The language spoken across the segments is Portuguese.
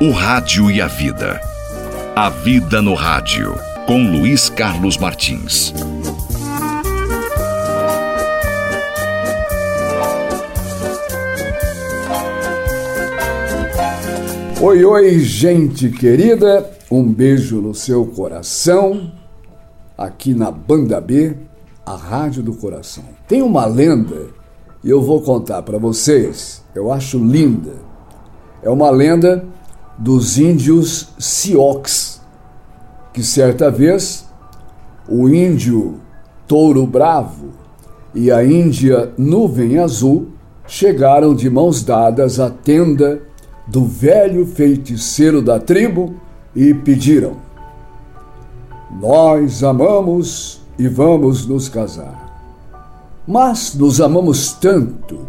O Rádio e a Vida. A Vida no Rádio, com Luiz Carlos Martins. Oi, oi, gente querida, um beijo no seu coração, aqui na Banda B, a Rádio do Coração. Tem uma lenda e eu vou contar para vocês, eu acho linda. É uma lenda dos índios Sioux, que certa vez o índio Touro Bravo e a índia Nuvem Azul chegaram de mãos dadas à tenda do velho feiticeiro da tribo e pediram: Nós amamos e vamos nos casar. Mas nos amamos tanto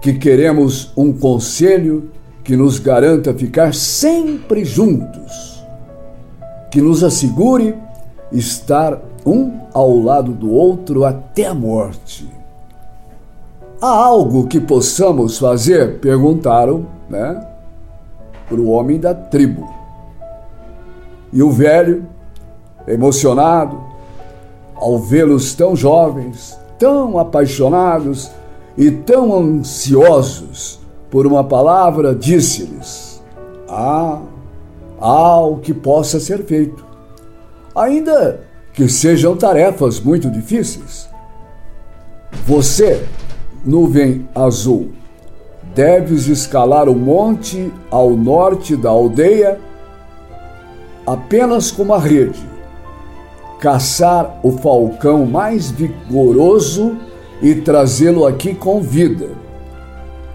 que queremos um conselho que nos garanta ficar sempre juntos, que nos assegure estar um ao lado do outro até a morte. Há algo que possamos fazer? Perguntaram, né? Para o homem da tribo. E o velho, emocionado, ao vê-los tão jovens, tão apaixonados e tão ansiosos por uma palavra, disse-lhes: Ah, há o que possa ser feito, ainda que sejam tarefas muito difíceis. Você, nuvem azul, deves escalar o monte ao norte da aldeia apenas com uma rede, caçar o falcão mais vigoroso e trazê-lo aqui com vida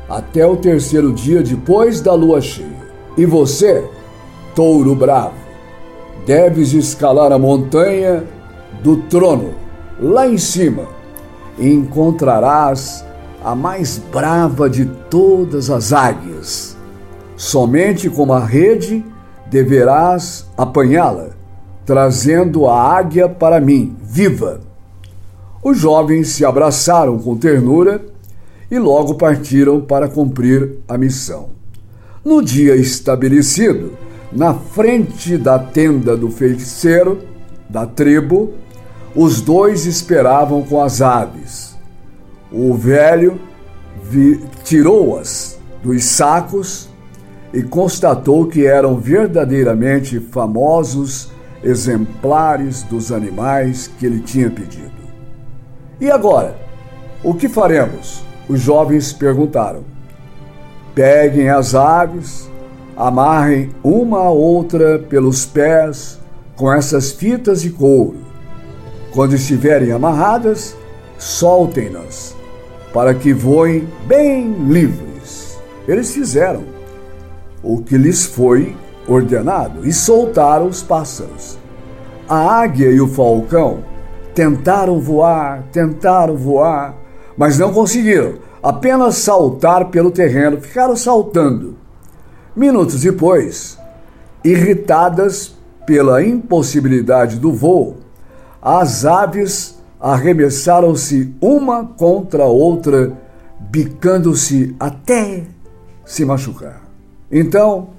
até o terceiro dia depois da lua cheia. E você, touro bravo, deves escalar a montanha do trono, lá em cima, encontrarás a mais brava de todas as águias. Somente com uma rede deverás apanhá-la, trazendo a águia para mim, viva. Os jovens se abraçaram com ternura e logo partiram para cumprir a missão. No dia estabelecido, na frente da tenda do feiticeiro, da tribo, os dois esperavam com as aves. O velho tirou-as dos sacos e constatou que eram verdadeiramente famosos exemplares dos animais que ele tinha pedido. E agora, o que faremos? Os jovens perguntaram: Peguem as aves, amarrem uma a outra pelos pés com essas fitas de couro. Quando estiverem amarradas, soltem-nas, para que voem bem livres. Eles fizeram o que lhes foi ordenado e soltaram os pássaros. A águia e o falcão tentaram voar, tentaram voar, mas não conseguiram. Apenas saltar pelo terreno, ficaram saltando. Minutos depois, irritadas pela impossibilidade do voo, as aves arremessaram-se uma contra a outra, bicando-se até se machucar. Então,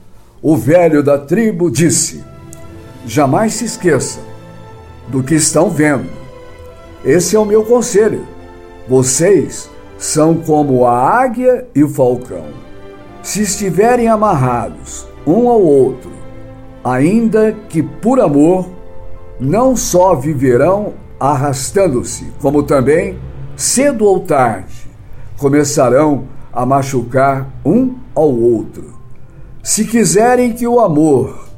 o velho da tribo disse: Jamais se esqueça do que estão vendo. Esse é o meu conselho. Vocês são como a águia e o falcão. Se estiverem amarrados um ao outro, ainda que por amor, não só viverão arrastando-se, como também, cedo ou tarde, começarão a machucar um ao outro. Se quiserem que o amor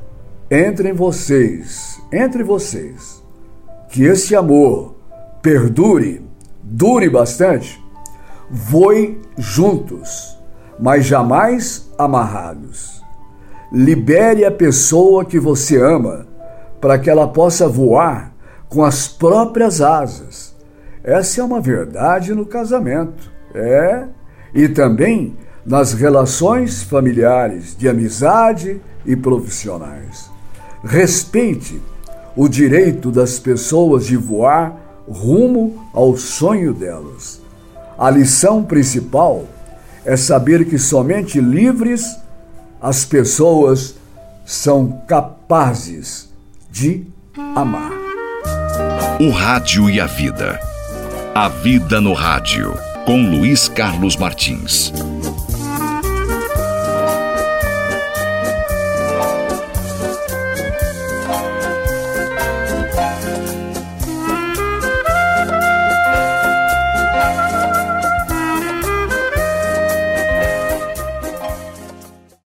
entre em vocês, entre vocês, que esse amor perdure, dure bastante, voem juntos, mas jamais amarrados. Libere a pessoa que você ama para que ela possa voar com as próprias asas. Essa é uma verdade no casamento, é, e também nas relações familiares, de amizade e profissionais. Respeite o direito das pessoas de voar rumo ao sonho delas. A lição principal é saber que somente livres as pessoas são capazes de amar. O Rádio e a Vida. A Vida no Rádio, com Luiz Carlos Martins.